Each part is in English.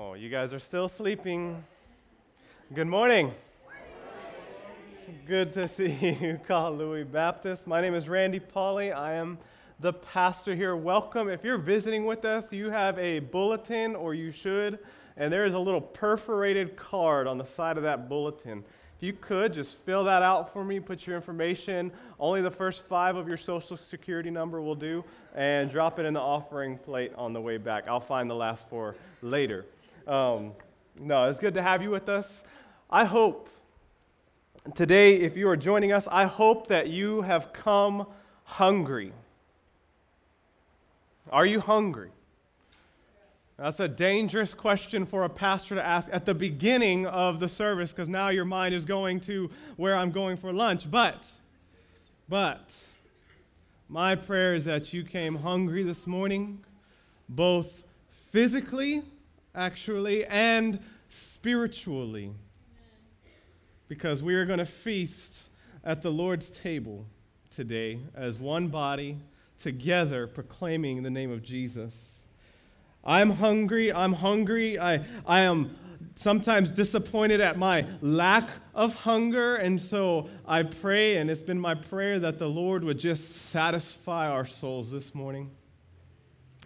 Oh, you guys are still sleeping. Good morning. It's good to see you, Kahului Baptist. My name is Randy Pauley. I am the pastor here. Welcome. If you're visiting with us, you have a bulletin, or you should, and there is a little perforated card on the side of that bulletin. If you could, just fill that out for me, put your information, only the first five of your social security number will do, and drop it in the offering plate on the way back. I'll find the last four later. Um, no, it's good to have you with us. I hope today, if you are joining us, I hope that you have come hungry. Are you hungry? That's a dangerous question for a pastor to ask at the beginning of the service because now your mind is going to where I'm going for lunch. But, but, my prayer is that you came hungry this morning, both physically, actually, and spiritually. Because we are going to feast at the Lord's table today as one body, together proclaiming the name of Jesus. I'm hungry. I'm hungry. I, I am sometimes disappointed at my lack of hunger. And so I pray, and it's been my prayer that the Lord would just satisfy our souls this morning.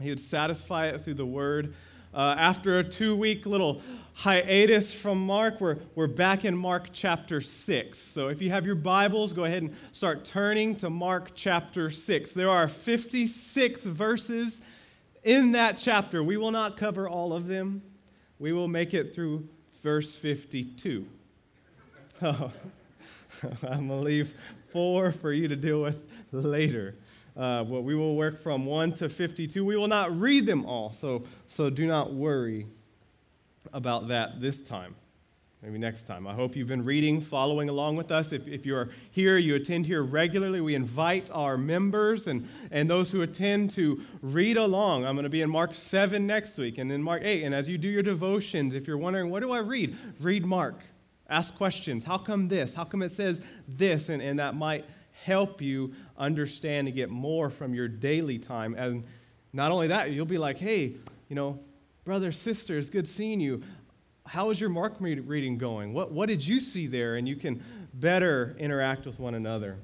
He would satisfy it through the word. Uh, after a two week little hiatus from Mark, we're, we're back in Mark chapter 6. So if you have your Bibles, go ahead and start turning to Mark chapter 6. There are 56 verses in that chapter. We will not cover all of them. We will make it through verse 52. Oh, I'm going to leave four for you to deal with later. Uh, but we will work from 1 to 52. We will not read them all, so, so do not worry about that this time. Maybe next time. I hope you've been reading, following along with us. If, if you're here, you attend here regularly, we invite our members and, and those who attend to read along. I'm going to be in Mark 7 next week and then Mark 8. And as you do your devotions, if you're wondering, what do I read? Read Mark. Ask questions. How come this? How come it says this? And, and that might help you understand and get more from your daily time. And not only that, you'll be like, hey, you know, brothers, sisters, good seeing you how is your Mark reading going? What, what did you see there? And you can better interact with one another.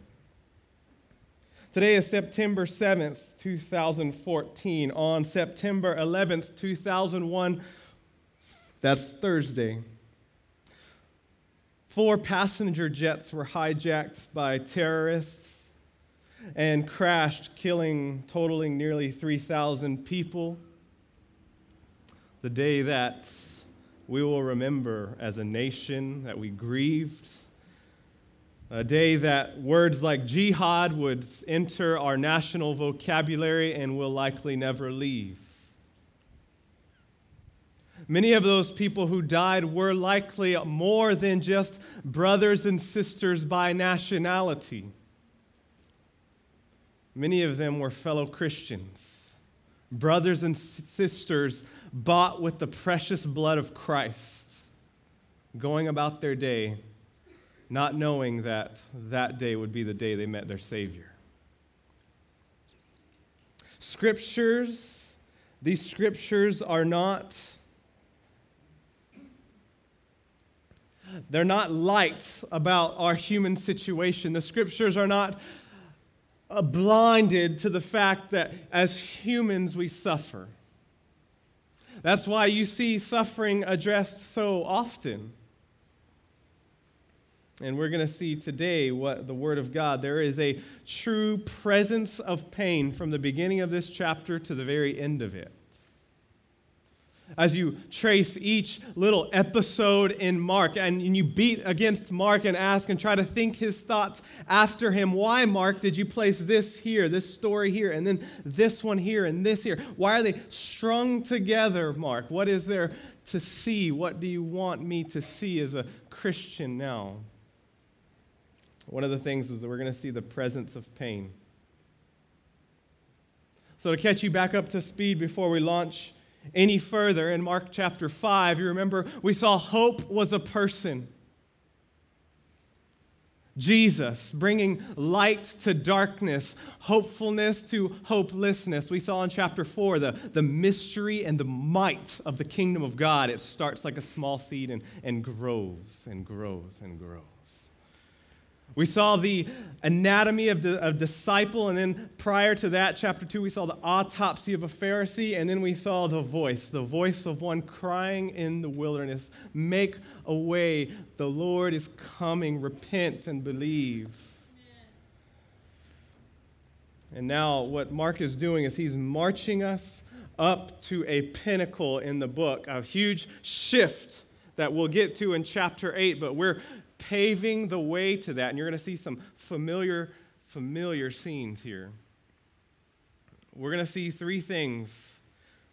Today is September 7th, 2014. On September 11th, 2001, that's Thursday, four passenger jets were hijacked by terrorists and crashed, killing, totaling nearly 3,000 people. The day that we will remember as a nation that we grieved. A day that words like jihad would enter our national vocabulary and will likely never leave. Many of those people who died were likely more than just brothers and sisters by nationality. Many of them were fellow Christians, brothers and sisters bought with the precious blood of Christ, going about their day, not knowing that that day would be the day they met their Savior. Scriptures, these scriptures are not. They're not light about our human situation. The scriptures are not uh, blinded to the fact that as humans we suffer. That's why you see suffering addressed so often. And we're going to see today what the Word of God, there is a true presence of pain from the beginning of this chapter to the very end of it as you trace each little episode in Mark and you beat against Mark and ask and try to think his thoughts after him. Why, Mark, did you place this here, this story here, and then this one here and this here? Why are they strung together, Mark? What is there to see? What do you want me to see as a Christian now? One of the things is that we're going to see the presence of pain. So, to catch you back up to speed before we launch any further in Mark chapter 5, you remember we saw hope was a person. Jesus, bringing light to darkness, hopefulness to hopelessness. We saw in chapter 4 the, the mystery and the might of the kingdom of God. It starts like a small seed and, and grows and grows and grows. We saw the anatomy of the of disciple, and then prior to that, chapter 2, we saw the autopsy of a Pharisee, and then we saw the voice, the voice of one crying in the wilderness Make a way, the Lord is coming, repent and believe. And now, what Mark is doing is he's marching us up to a pinnacle in the book, a huge shift that we'll get to in chapter 8, but we're paving the way to that. And you're going to see some familiar, familiar scenes here. We're going to see three things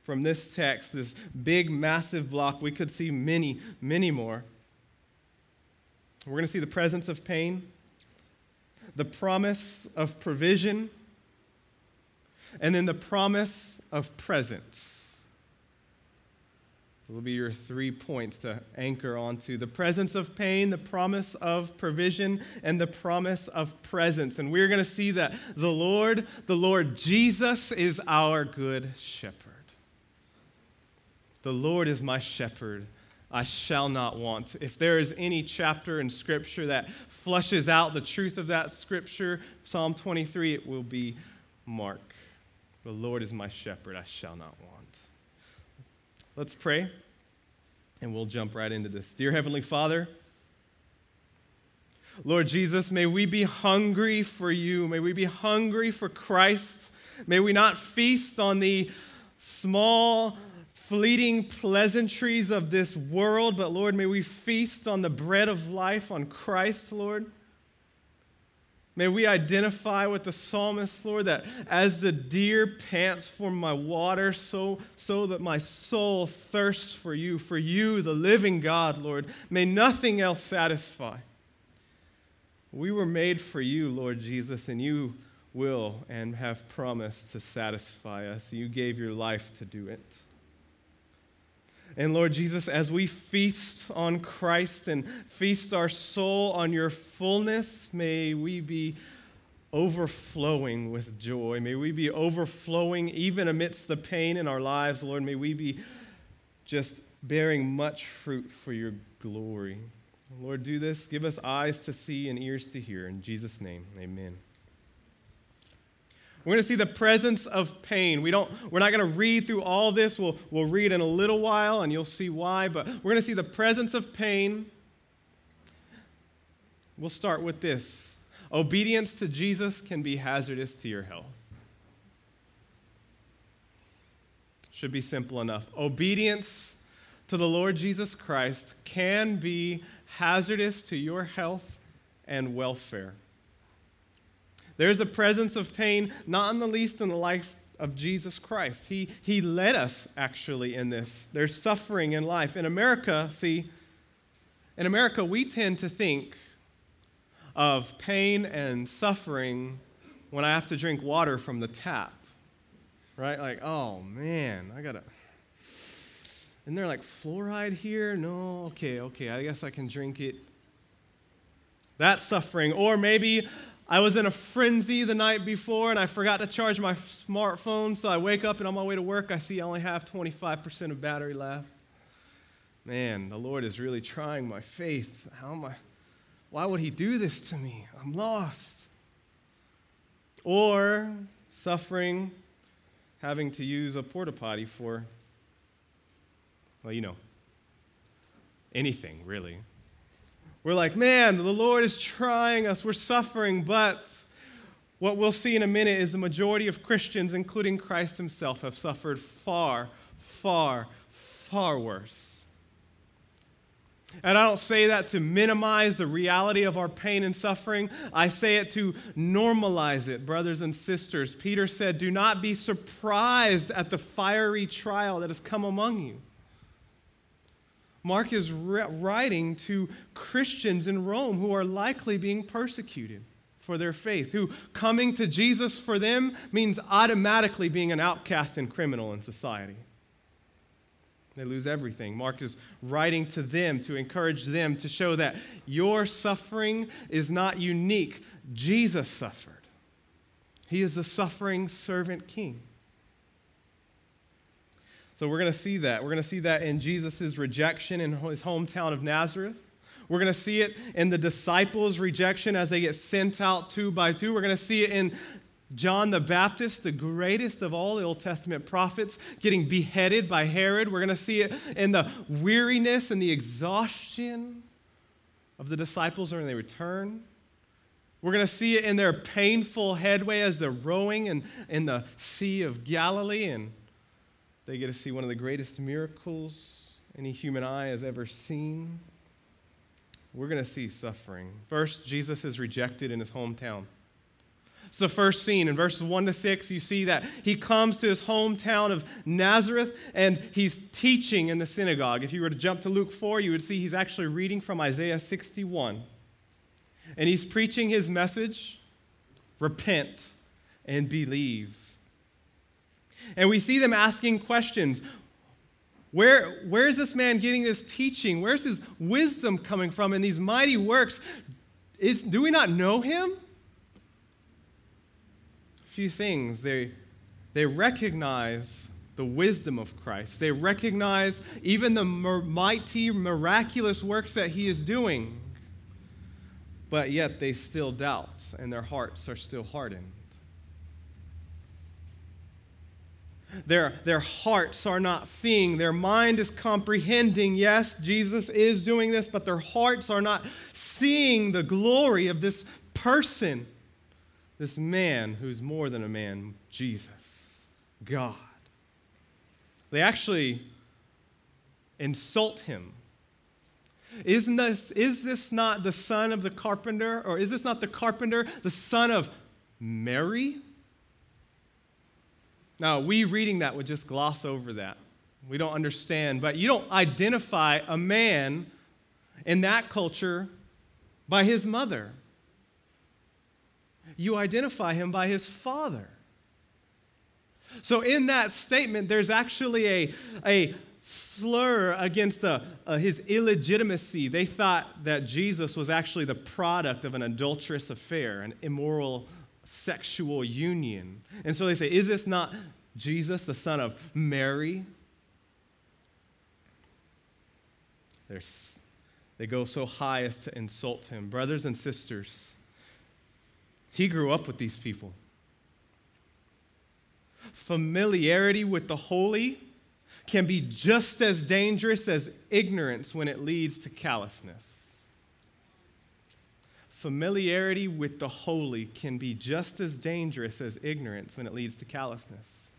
from this text, this big, massive block. We could see many, many more. We're going to see the presence of pain, the promise of provision, and then the promise of presence will be your three points to anchor onto the presence of pain, the promise of provision, and the promise of presence. And we're going to see that the Lord, the Lord Jesus, is our good shepherd. The Lord is my shepherd. I shall not want. If there is any chapter in Scripture that flushes out the truth of that Scripture, Psalm 23, it will be Mark. The Lord is my shepherd, I shall not want. Let's pray, and we'll jump right into this. Dear Heavenly Father, Lord Jesus, may we be hungry for you. May we be hungry for Christ. May we not feast on the small, fleeting pleasantries of this world, but Lord, may we feast on the bread of life, on Christ, Lord. May we identify with the psalmist, Lord, that as the deer pants for my water, so, so that my soul thirsts for you, for you, the living God, Lord. May nothing else satisfy. We were made for you, Lord Jesus, and you will and have promised to satisfy us. You gave your life to do it. And Lord Jesus, as we feast on Christ and feast our soul on your fullness, may we be overflowing with joy. May we be overflowing even amidst the pain in our lives, Lord. May we be just bearing much fruit for your glory. Lord, do this. Give us eyes to see and ears to hear. In Jesus' name, amen. We're going to see the presence of pain. We don't, we're not going to read through all this. We'll, we'll read in a little while and you'll see why. But we're going to see the presence of pain. We'll start with this obedience to Jesus can be hazardous to your health. Should be simple enough. Obedience to the Lord Jesus Christ can be hazardous to your health and welfare. There's a presence of pain, not in the least in the life of Jesus Christ. He, he led us actually in this. There's suffering in life. In America, see, in America, we tend to think of pain and suffering when I have to drink water from the tap, right? Like, oh man, I gotta. Isn't there like fluoride here? No, okay, okay, I guess I can drink it. That's suffering. Or maybe I was in a frenzy the night before and I forgot to charge my smartphone, so I wake up and on my way to work, I see I only have 25% of battery left. Man, the Lord is really trying my faith. How am I? Why would He do this to me? I'm lost. Or suffering having to use a porta potty for, well, you know, anything really. We're like, man, the Lord is trying us. We're suffering, but what we'll see in a minute is the majority of Christians, including Christ himself, have suffered far, far, far worse. And I don't say that to minimize the reality of our pain and suffering. I say it to normalize it, brothers and sisters. Peter said, Do not be surprised at the fiery trial that has come among you. Mark is writing to Christians in Rome who are likely being persecuted for their faith, who coming to Jesus for them means automatically being an outcast and criminal in society. They lose everything. Mark is writing to them to encourage them to show that your suffering is not unique. Jesus suffered, He is the suffering servant king. So we're going to see that. We're going to see that in Jesus' rejection in his hometown of Nazareth. We're going to see it in the disciples' rejection as they get sent out two by two. We're going to see it in John the Baptist, the greatest of all the Old Testament prophets, getting beheaded by Herod. We're going to see it in the weariness and the exhaustion of the disciples when they return. We're going to see it in their painful headway as they're rowing in, in the Sea of Galilee, and they get to see one of the greatest miracles any human eye has ever seen. We're going to see suffering. First, Jesus is rejected in his hometown. It's the first scene. In verses 1 to 6, you see that he comes to his hometown of Nazareth and he's teaching in the synagogue. If you were to jump to Luke 4, you would see he's actually reading from Isaiah 61. And he's preaching his message repent and believe. And we see them asking questions. Where, where is this man getting this teaching? Where's his wisdom coming from in these mighty works? Is, do we not know him? A few things. They, they recognize the wisdom of Christ, they recognize even the mighty, miraculous works that he is doing, but yet they still doubt and their hearts are still hardened. Their, their hearts are not seeing. Their mind is comprehending, yes, Jesus is doing this, but their hearts are not seeing the glory of this person this man who's more than a man, Jesus, God. They actually insult him. Isn't this, is this not the son of the carpenter? Or is this not the carpenter, the son of Mary? Now, we reading that would just gloss over that. We don't understand, but you don't identify a man in that culture by his mother you identify him by his father. So, in that statement, there's actually a, a slur against a, a, his illegitimacy. They thought that Jesus was actually the product of an adulterous affair, an immoral sexual union. And so they say, Is this not Jesus, the son of Mary? They're, they go so high as to insult him. Brothers and sisters, he grew up with these people. Familiarity with the holy can be just as dangerous as ignorance when it leads to callousness. Familiarity with the holy can be just as dangerous as ignorance when it leads to callousness.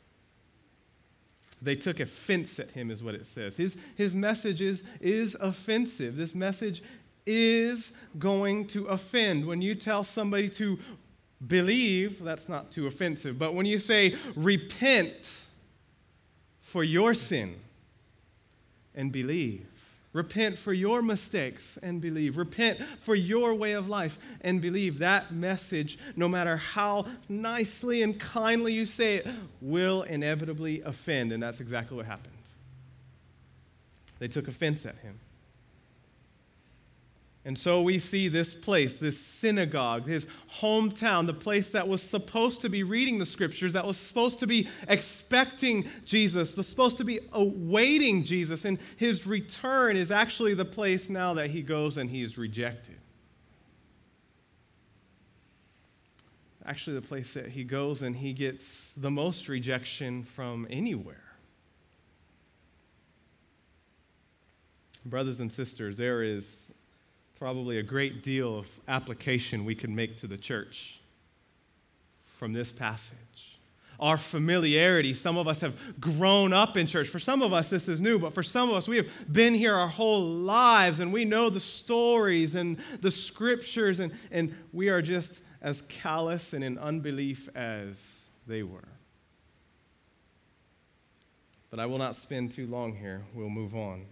They took offense at him, is what it says. His, his message is, is offensive. This message is going to offend. When you tell somebody to believe, that's not too offensive, but when you say repent for your sin and believe, repent for your mistakes and believe, repent for your way of life and believe, that message, no matter how nicely and kindly you say it, will inevitably offend. And that's exactly what happened. They took offense at him. And so we see this place, this synagogue, his hometown, the place that was supposed to be reading the scriptures, that was supposed to be expecting Jesus, was supposed to be awaiting Jesus, and his return is actually the place now that he goes and he is rejected. Actually, the place that he goes and he gets the most rejection from anywhere. Brothers and sisters, there is probably a great deal of application we can make to the church from this passage. Our familiarity, some of us have grown up in church. For some of us, this is new, but for some of us, we have been here our whole lives and we know the stories and the scriptures, and, and we are just as callous and in unbelief as they were. But I will not spend too long here. We'll move on.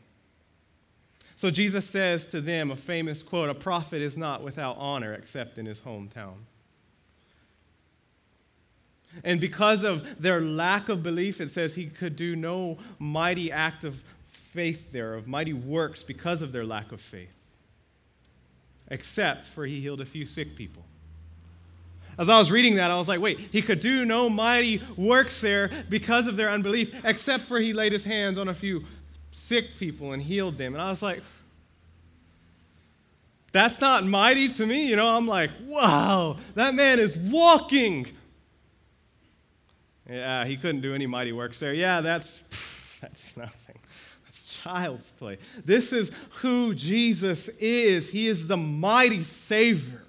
So Jesus says to them a famous quote A prophet is not without honor except in his hometown. And because of their lack of belief, it says he could do no mighty act of faith there, of mighty works because of their lack of faith. Except for he healed a few sick people. As I was reading that, I was like, wait, he could do no mighty works there because of their unbelief, except for he laid his hands on a few sick people and healed them. And I was like, that's not mighty to me. You know, I'm like, wow, that man is walking. Yeah, he couldn't do any mighty works there. Yeah, that's, that's nothing. That's child's play. This is who Jesus is. He is the mighty Savior.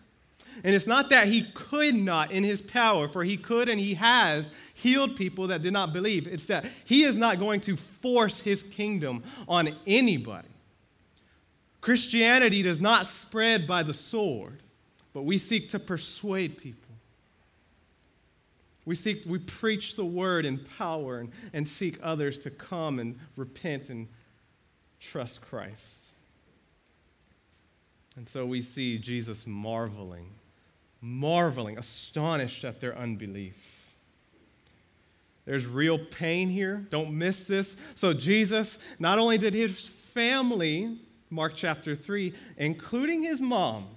And it's not that he could not in his power, for he could and he has healed people that did not believe. It's that he is not going to force his kingdom on anybody. Christianity does not spread by the sword, but we seek to persuade people. We seek, we preach the word in power and, and seek others to come and repent and trust Christ. And so we see Jesus marveling marveling, astonished at their unbelief. There's real pain here. Don't miss this. So, Jesus, not only did his family, Mark chapter 3, including his mom,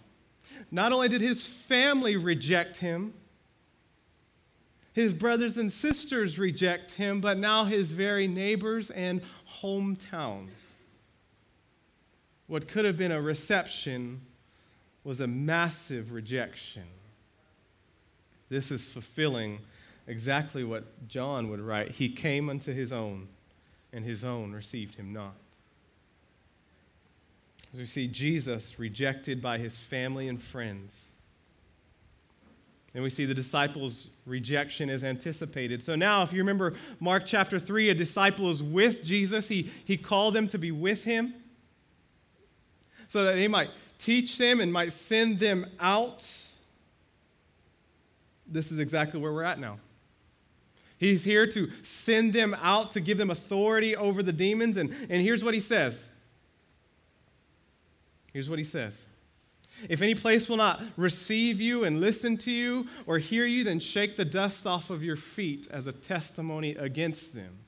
not only did his family reject him, his brothers and sisters reject him, but now his very neighbors and hometown. What could have been a reception was a massive rejection. This is fulfilling exactly what John would write. He came unto his own, and his own received him not. As we see Jesus rejected by his family and friends. And we see the disciples' rejection is anticipated. So now, if you remember Mark chapter 3, a disciple is with Jesus. He, he called them to be with him so that he might teach them and might send them out. This is exactly where we're at now. He's here to send them out to give them authority over the demons. And, and here's what he says. Here's what he says. If any place will not receive you and listen to you or hear you, then shake the dust off of your feet as a testimony against them.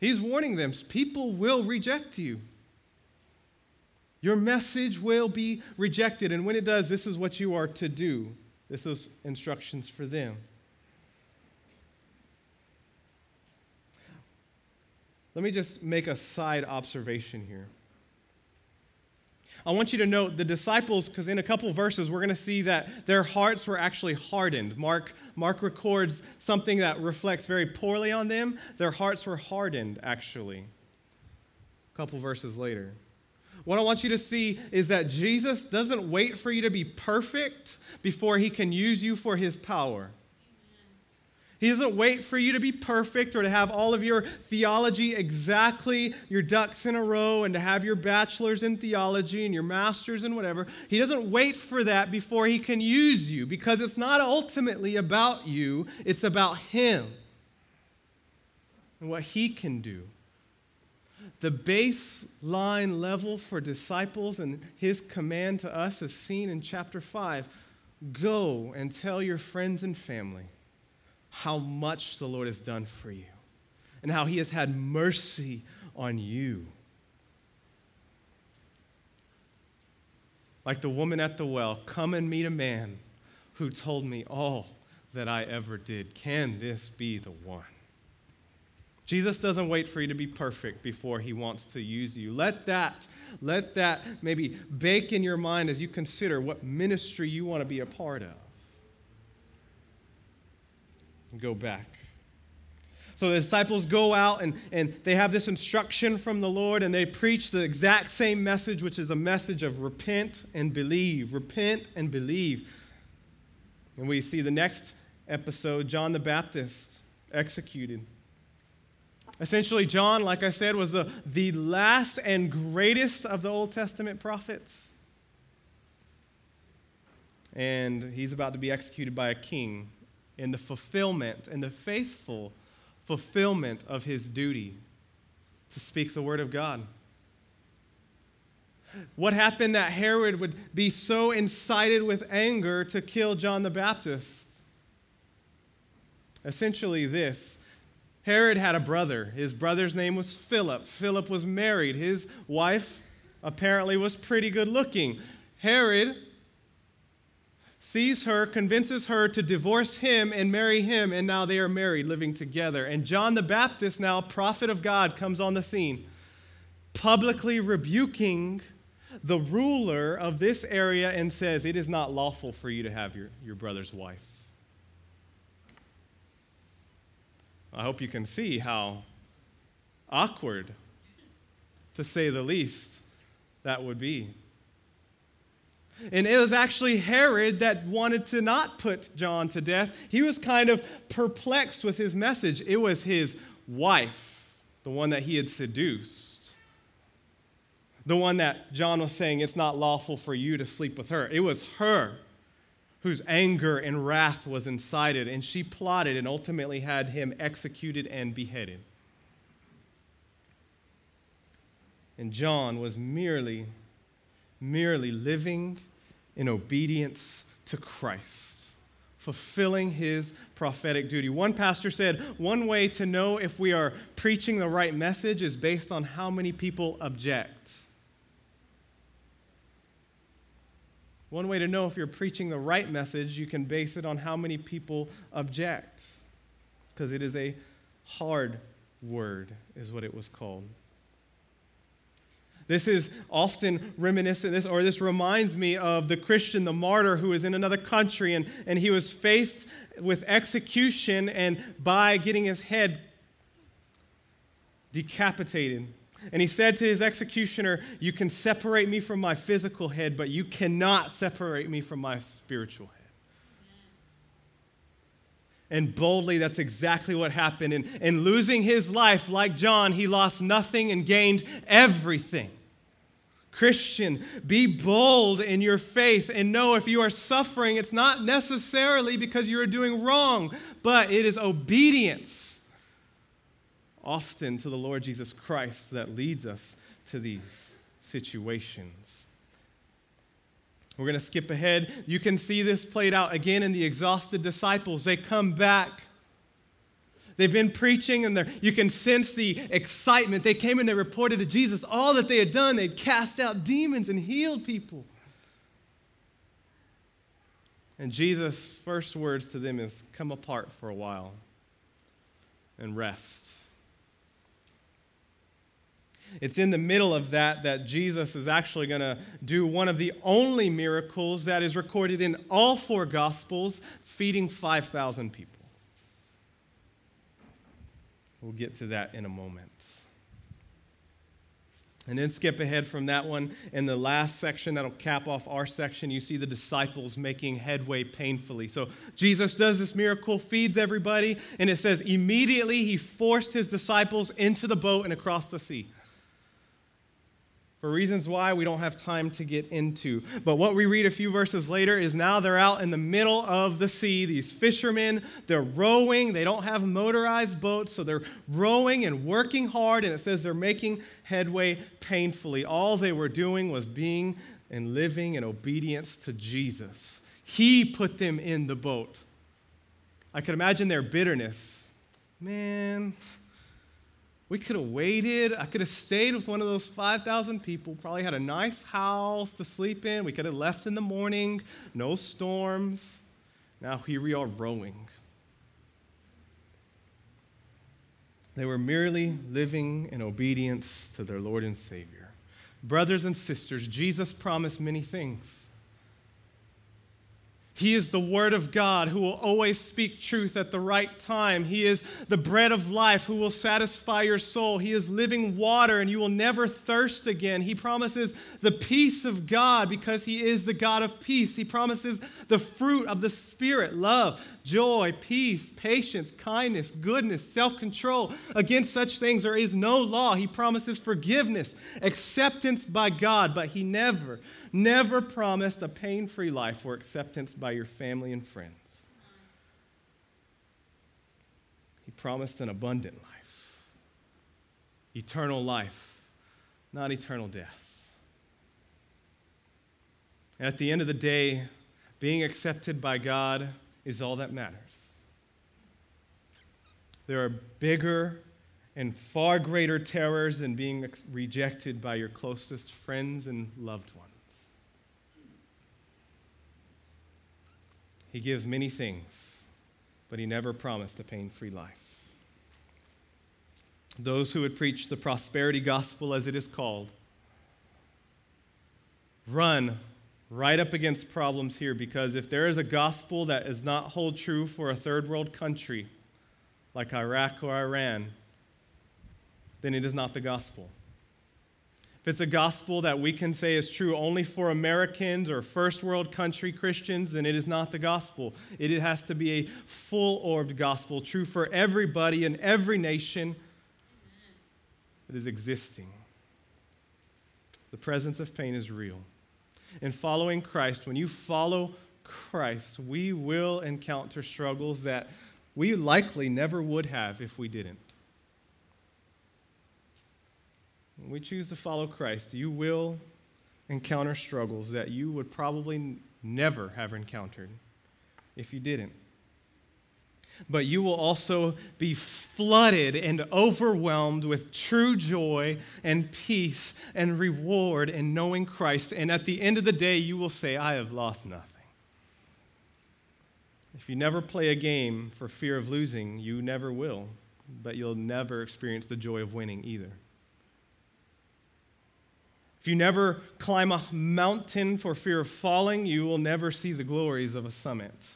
He's warning them people will reject you. Your message will be rejected. And when it does, this is what you are to do. This is instructions for them. Let me just make a side observation here. I want you to note the disciples, because in a couple verses we're going to see that their hearts were actually hardened. Mark, Mark records something that reflects very poorly on them. Their hearts were hardened, actually. A couple verses later. What I want you to see is that Jesus doesn't wait for you to be perfect before he can use you for his power. He doesn't wait for you to be perfect or to have all of your theology exactly, your ducks in a row, and to have your bachelor's in theology and your master's in whatever. He doesn't wait for that before he can use you because it's not ultimately about you, it's about him and what he can do the baseline level for disciples and his command to us is seen in chapter 5. Go and tell your friends and family how much the Lord has done for you and how he has had mercy on you. Like the woman at the well, come and meet a man who told me all that I ever did. Can this be the one? Jesus doesn't wait for you to be perfect before he wants to use you. Let that, let that maybe bake in your mind as you consider what ministry you want to be a part of. And go back. So the disciples go out and, and they have this instruction from the Lord and they preach the exact same message, which is a message of repent and believe. Repent and believe. And we see the next episode John the Baptist executed. Essentially, John, like I said, was the, the last and greatest of the Old Testament prophets. And he's about to be executed by a king in the fulfillment, in the faithful fulfillment of his duty to speak the word of God. What happened that Herod would be so incited with anger to kill John the Baptist? Essentially, this Herod had a brother. His brother's name was Philip. Philip was married. His wife apparently was pretty good looking. Herod sees her, convinces her to divorce him and marry him, and now they are married, living together. And John the Baptist, now prophet of God, comes on the scene, publicly rebuking the ruler of this area and says, It is not lawful for you to have your, your brother's wife. I hope you can see how awkward, to say the least, that would be. And it was actually Herod that wanted to not put John to death. He was kind of perplexed with his message. It was his wife, the one that he had seduced, the one that John was saying, It's not lawful for you to sleep with her. It was her whose anger and wrath was incited, and she plotted and ultimately had him executed and beheaded. And John was merely, merely living in obedience to Christ, fulfilling his prophetic duty. One pastor said one way to know if we are preaching the right message is based on how many people object. One way to know if you're preaching the right message, you can base it on how many people object, because it is a hard word, is what it was called. This is often reminiscent, this, or this reminds me of the Christian, the martyr who is in another country and, and he was faced with execution and by getting his head decapitated. And he said to his executioner, You can separate me from my physical head, but you cannot separate me from my spiritual head. And boldly, that's exactly what happened. And, and losing his life, like John, he lost nothing and gained everything. Christian, be bold in your faith and know if you are suffering, it's not necessarily because you are doing wrong, but it is obedience often to the Lord Jesus Christ that leads us to these situations. We're going to skip ahead. You can see this played out again in the exhausted disciples. They come back They've been preaching, and you can sense the excitement. They came and they reported to Jesus all that they had done. They'd cast out demons and healed people. And Jesus' first words to them is come apart for a while and rest. It's in the middle of that that Jesus is actually going to do one of the only miracles that is recorded in all four Gospels, feeding 5,000 people. We'll get to that in a moment. And then skip ahead from that one. In the last section that'll cap off our section, you see the disciples making headway painfully. So Jesus does this miracle, feeds everybody, and it says immediately he forced his disciples into the boat and across the sea for reasons why we don't have time to get into. But what we read a few verses later is now they're out in the middle of the sea. These fishermen, they're rowing. They don't have motorized boats, so they're rowing and working hard. And it says they're making headway painfully. All they were doing was being and living in obedience to Jesus. He put them in the boat. I can imagine their bitterness. Man, we could have waited. I could have stayed with one of those 5,000 people, probably had a nice house to sleep in. We could have left in the morning, no storms. Now here we are rowing. They were merely living in obedience to their Lord and Savior. Brothers and sisters, Jesus promised many things. He is the Word of God who will always speak truth at the right time. He is the bread of life who will satisfy your soul. He is living water and you will never thirst again. He promises the peace of God because He is the God of peace. He promises the fruit of the Spirit love, joy, peace, patience, kindness, goodness, self control. Against such things there is no law. He promises forgiveness, acceptance by God, but He never, never promised a pain free life or acceptance by your family and friends. He promised an abundant life, eternal life, not eternal death. At the end of the day, being accepted by God is all that matters. There are bigger and far greater terrors than being rejected by your closest friends and loved ones. He gives many things, but he never promised a pain free life. Those who would preach the prosperity gospel, as it is called, run right up against problems here because if there is a gospel that does not hold true for a third world country like Iraq or Iran, then it is not the gospel. If it's a gospel that we can say is true only for Americans or first world country Christians, then it is not the gospel. It has to be a full orbed gospel, true for everybody in every nation that is existing. The presence of pain is real. In following Christ, when you follow Christ, we will encounter struggles that we likely never would have if we didn't. When we choose to follow Christ, you will encounter struggles that you would probably never have encountered if you didn't. But you will also be flooded and overwhelmed with true joy and peace and reward in knowing Christ. And at the end of the day, you will say, I have lost nothing. If you never play a game for fear of losing, you never will, but you'll never experience the joy of winning either. If you never climb a mountain for fear of falling, you will never see the glories of a summit.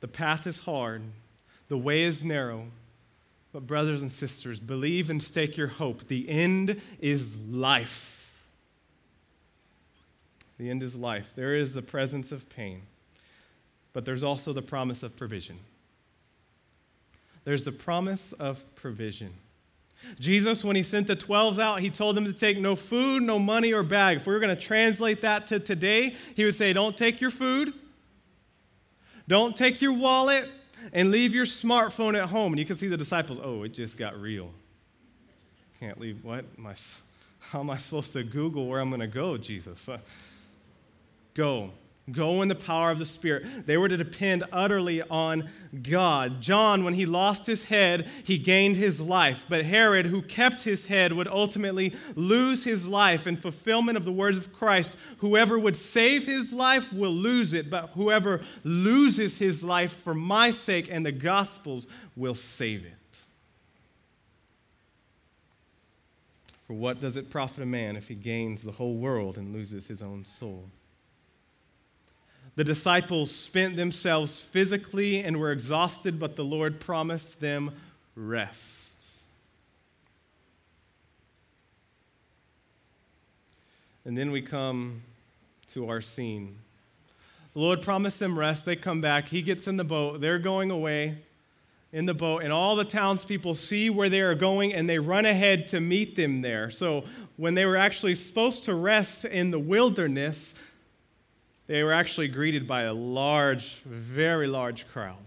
The path is hard, the way is narrow. But, brothers and sisters, believe and stake your hope. The end is life. The end is life. There is the presence of pain, but there's also the promise of provision. There's the promise of provision. Jesus, when he sent the 12 out, he told them to take no food, no money, or bag. If we were going to translate that to today, he would say, Don't take your food, don't take your wallet, and leave your smartphone at home. And you can see the disciples, Oh, it just got real. Can't leave what? My, how am I supposed to Google where I'm going to go, Jesus? Uh, go. Go in the power of the Spirit. They were to depend utterly on God. John, when he lost his head, he gained his life. But Herod, who kept his head, would ultimately lose his life in fulfillment of the words of Christ. Whoever would save his life will lose it, but whoever loses his life for my sake and the gospel's will save it. For what does it profit a man if he gains the whole world and loses his own soul? The disciples spent themselves physically and were exhausted, but the Lord promised them rest. And then we come to our scene. The Lord promised them rest. They come back. He gets in the boat. They're going away in the boat, and all the townspeople see where they are going and they run ahead to meet them there. So, when they were actually supposed to rest in the wilderness, they were actually greeted by a large, very large crowd.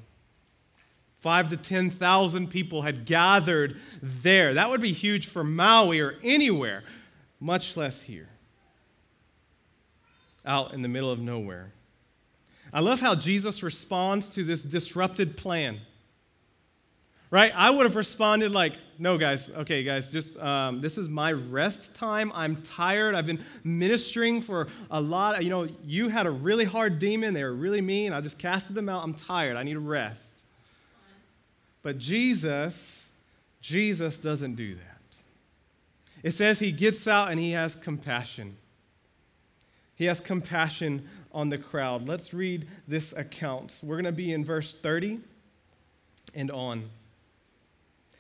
Five to 10,000 people had gathered there. That would be huge for Maui or anywhere, much less here, out in the middle of nowhere. I love how Jesus responds to this disrupted plan right? I would have responded like, no, guys, okay, guys, just um, this is my rest time. I'm tired. I've been ministering for a lot. You know, you had a really hard demon. They were really mean. I just casted them out. I'm tired. I need a rest. But Jesus, Jesus doesn't do that. It says he gets out and he has compassion. He has compassion on the crowd. Let's read this account. We're going to be in verse 30 and on.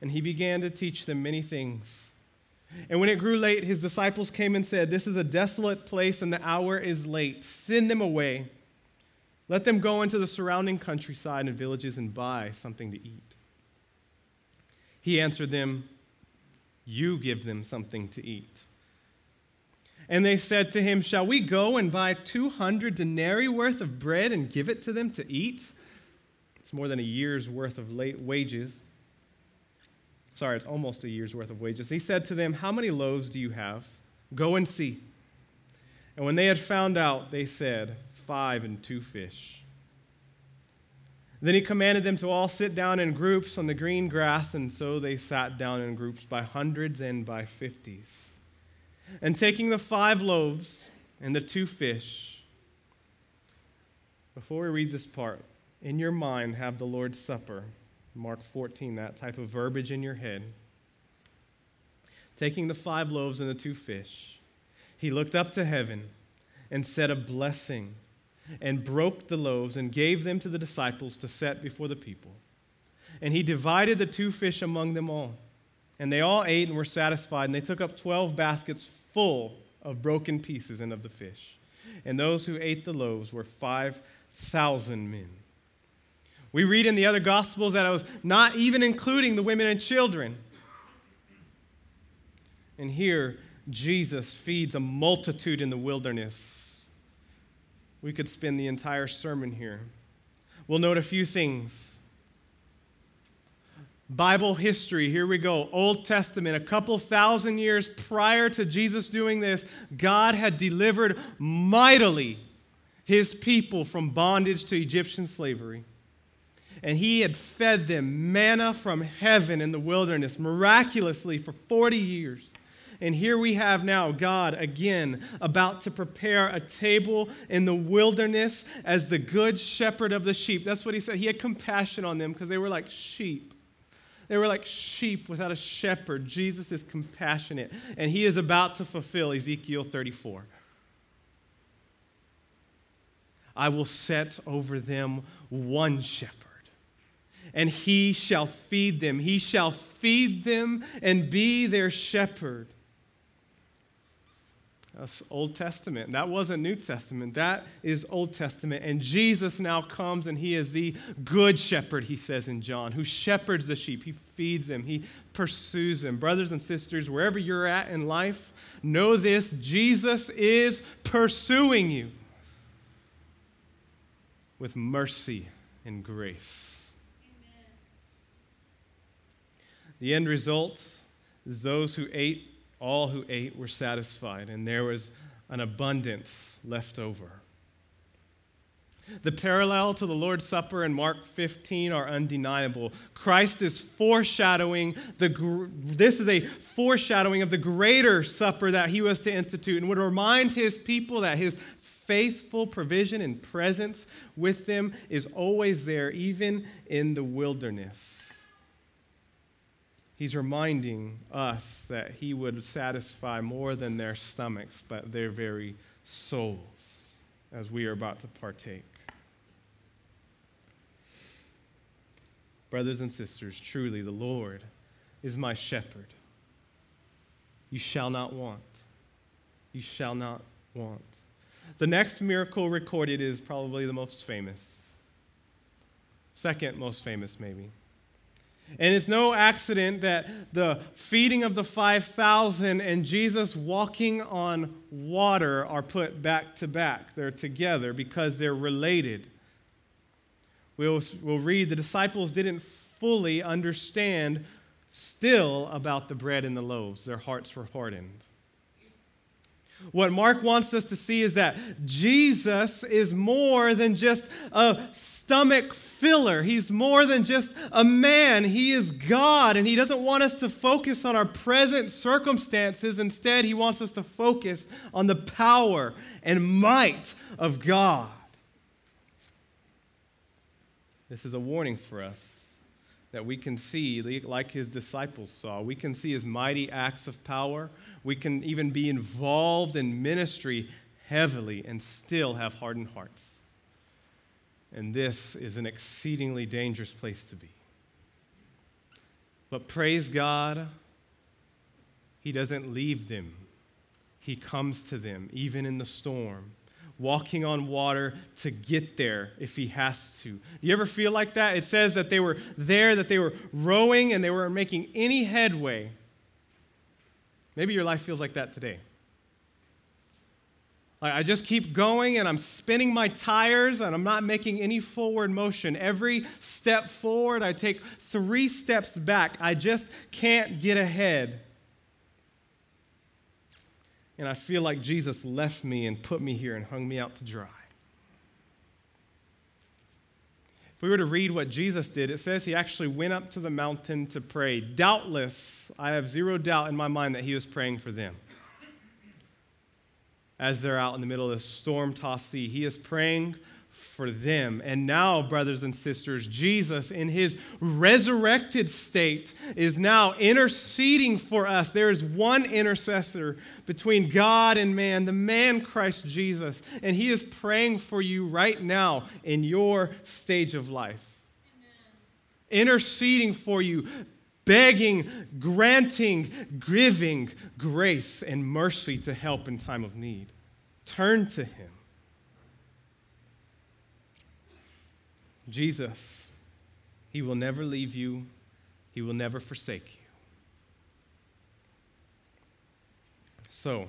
and he began to teach them many things. And when it grew late, his disciples came and said, This is a desolate place, and the hour is late. Send them away Let them go into the surrounding countryside and villages and buy something to eat. He answered them, You give them something to eat. And they said to him, Shall we go and buy 200 denarii worth of bread and give it to them to eat? It's more than a year's worth of late wages. Sorry, it's almost a year's worth of wages. He said to them, How many loaves do you have? Go and see. And when they had found out, they said, Five and two fish. Then he commanded them to all sit down in groups on the green grass, and so they sat down in groups by hundreds and by fifties. And taking the five loaves and the two fish, before we read this part, in your mind have the Lord's Supper, Mark 14, that type of verbiage in your head. Taking the five loaves and the two fish, he looked up to heaven and said a blessing and broke the loaves and gave them to the disciples to set before the people. And he divided the two fish among them all. And they all ate and were satisfied, and they took up 12 baskets full of broken pieces and of the fish. And those who ate the loaves were 5,000 men. We read in the other Gospels that I was not even including the women and children. And here, Jesus feeds a multitude in the wilderness. We could spend the entire sermon here. We'll note a few things. Bible history, here we go. Old Testament, a couple thousand years prior to Jesus doing this, God had delivered mightily his people from bondage to Egyptian slavery and he had fed them manna from heaven in the wilderness miraculously for 40 years. And here we have now God again about to prepare a table in the wilderness as the good shepherd of the sheep. That's what he said. He had compassion on them because they were like sheep. They were like sheep without a shepherd. Jesus is compassionate, and he is about to fulfill Ezekiel 34. I will set over them one shepherd and he shall feed them. He shall feed them and be their shepherd. That's Old Testament. That wasn't New Testament. That is Old Testament. And Jesus now comes and he is the good shepherd, he says in John, who shepherds the sheep. He feeds them, he pursues them. Brothers and sisters, wherever you're at in life, know this Jesus is pursuing you with mercy and grace. The end result is those who ate, all who ate, were satisfied, and there was an abundance left over. The parallel to the Lord's Supper in Mark 15 are undeniable. Christ is foreshadowing the this is a foreshadowing of the greater supper that he was to institute and would remind his people that his faithful provision and presence with them is always there even in the wilderness. He's reminding us that he would satisfy more than their stomachs, but their very souls, as we are about to partake. Brothers and sisters, truly the Lord is my shepherd. You shall not want. You shall not want. The next miracle recorded is probably the most famous. Second most famous, maybe. And it's no accident that the feeding of the 5,000 and Jesus walking on water are put back to back. They're together because they're related. We'll, we'll read the disciples didn't fully understand still about the bread and the loaves, their hearts were hardened. What Mark wants us to see is that Jesus is more than just a stomach filler. He's more than just a man. He is God, and He doesn't want us to focus on our present circumstances. Instead, He wants us to focus on the power and might of God. This is a warning for us that we can see, like His disciples saw. We can see His mighty acts of power we can even be involved in ministry heavily and still have hardened hearts. And this is an exceedingly dangerous place to be. But praise God, He doesn't leave them, He comes to them, even in the storm. walking on water to get there if he has to. You ever feel like that? It says that they were there, that they were rowing, and they weren't making any headway. Maybe your life feels like that today. I just keep going and I'm spinning my tires and I'm not making any forward motion. Every step forward, I take three steps back. I just can't get ahead. And I feel like Jesus left me and put me here and hung me out to dry. If we were to read what Jesus did, it says he actually went up to the mountain to pray. Doubtless, I have zero doubt in my mind that he was praying for them as they're out in the middle of the storm tossed sea. He is praying for them. And now, brothers and sisters, Jesus, in his resurrected state, is now interceding for us. There is one intercessor between God and man, the man Christ Jesus. And he is praying for you right now in your stage of life. Amen. Interceding for you, begging, granting, giving grace and mercy to help in time of need. Turn to Him. Jesus, He will never leave you, He will never forsake you. So,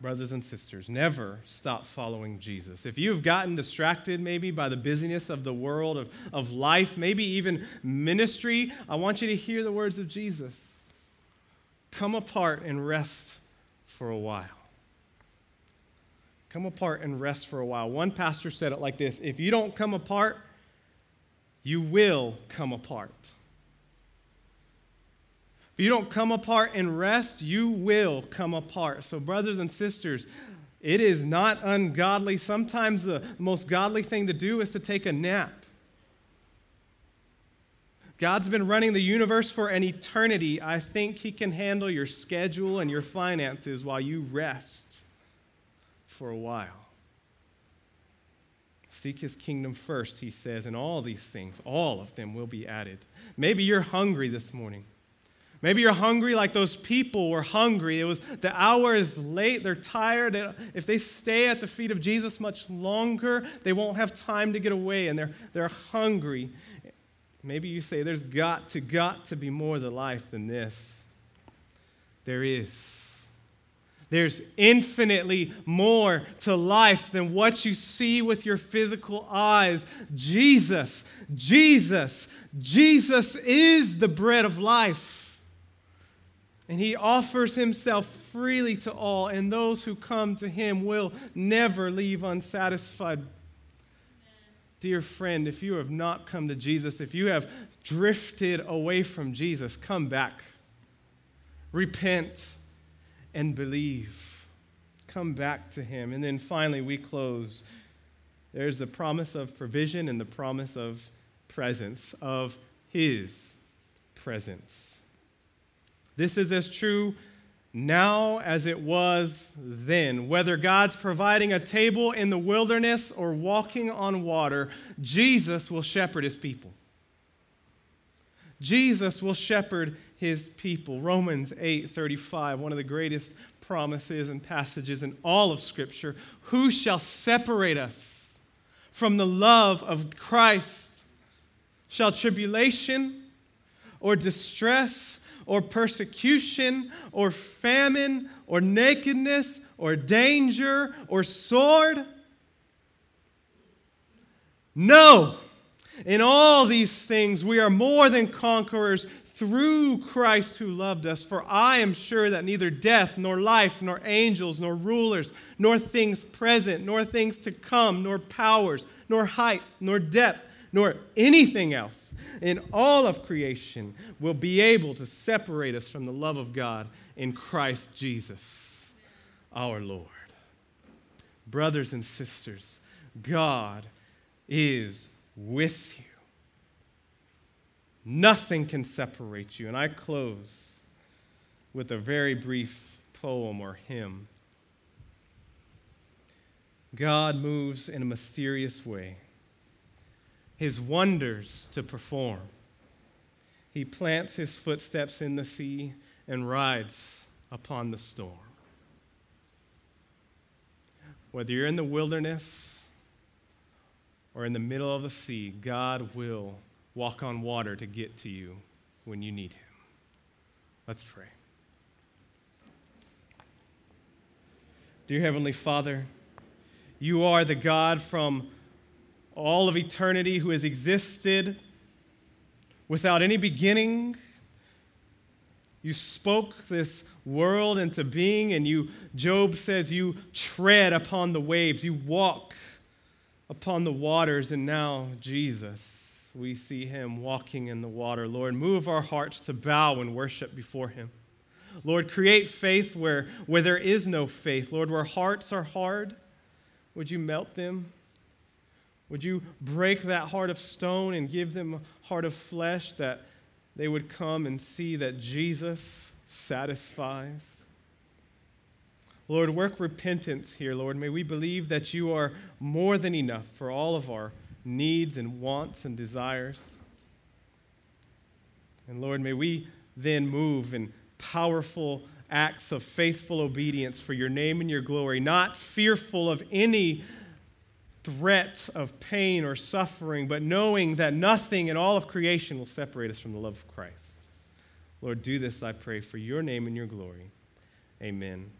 brothers and sisters, never stop following Jesus. If you've gotten distracted maybe by the busyness of the world, of, of life, maybe even ministry, I want you to hear the words of Jesus. Come apart and rest for a while. Come apart and rest for a while. One pastor said it like this If you don't come apart, you will come apart. If you don't come apart and rest, you will come apart. So, brothers and sisters, it is not ungodly. Sometimes the most godly thing to do is to take a nap. God's been running the universe for an eternity. I think He can handle your schedule and your finances while you rest for a while. Seek his kingdom first, he says, and all these things, all of them will be added. Maybe you're hungry this morning. Maybe you're hungry like those people were hungry. It was the hour is late, they're tired. If they stay at the feet of Jesus much longer, they won't have time to get away and they're, they're hungry. Maybe you say, There's got to, got to be more to life than this. There is. There's infinitely more to life than what you see with your physical eyes. Jesus, Jesus, Jesus is the bread of life. And he offers himself freely to all, and those who come to him will never leave unsatisfied. Amen. Dear friend, if you have not come to Jesus, if you have drifted away from Jesus, come back. Repent and believe. Come back to Him. And then finally, we close. There's the promise of provision and the promise of presence, of His presence. This is as true now as it was then. Whether God's providing a table in the wilderness or walking on water, Jesus will shepherd his people. Jesus will shepherd his people. Romans 8:35, one of the greatest promises and passages in all of scripture. Who shall separate us from the love of Christ? Shall tribulation or distress or persecution or famine or nakedness or danger or sword? No. In all these things, we are more than conquerors through Christ who loved us. For I am sure that neither death, nor life, nor angels, nor rulers, nor things present, nor things to come, nor powers, nor height, nor depth, nor anything else in all of creation will be able to separate us from the love of God in Christ Jesus, our Lord. Brothers and sisters, God is with you. Nothing can separate you. And I close with a very brief poem or hymn. God moves in a mysterious way, his wonders to perform. He plants his footsteps in the sea and rides upon the storm. Whether you're in the wilderness or in the middle of the sea, God will walk on water to get to you when you need Him. Let's pray. Dear Heavenly Father, you are the God from all of eternity who has existed without any beginning. You spoke this world into being, and you, Job says, you tread upon the waves, you walk upon the waters, and now Jesus, we see him walking in the water. Lord, move our hearts to bow and worship before him. Lord, create faith where, where there is no faith. Lord, where hearts are hard, would you melt them? Would you break that heart of stone and give them a heart of flesh that they would come and see that Jesus satisfies? Lord, work repentance here, Lord. May we believe that you are more than enough for all of our needs and wants and desires. And Lord, may we then move in powerful acts of faithful obedience for your name and your glory, not fearful of any threat of pain or suffering, but knowing that nothing in all of creation will separate us from the love of Christ. Lord, do this, I pray, for your name and your glory. Amen.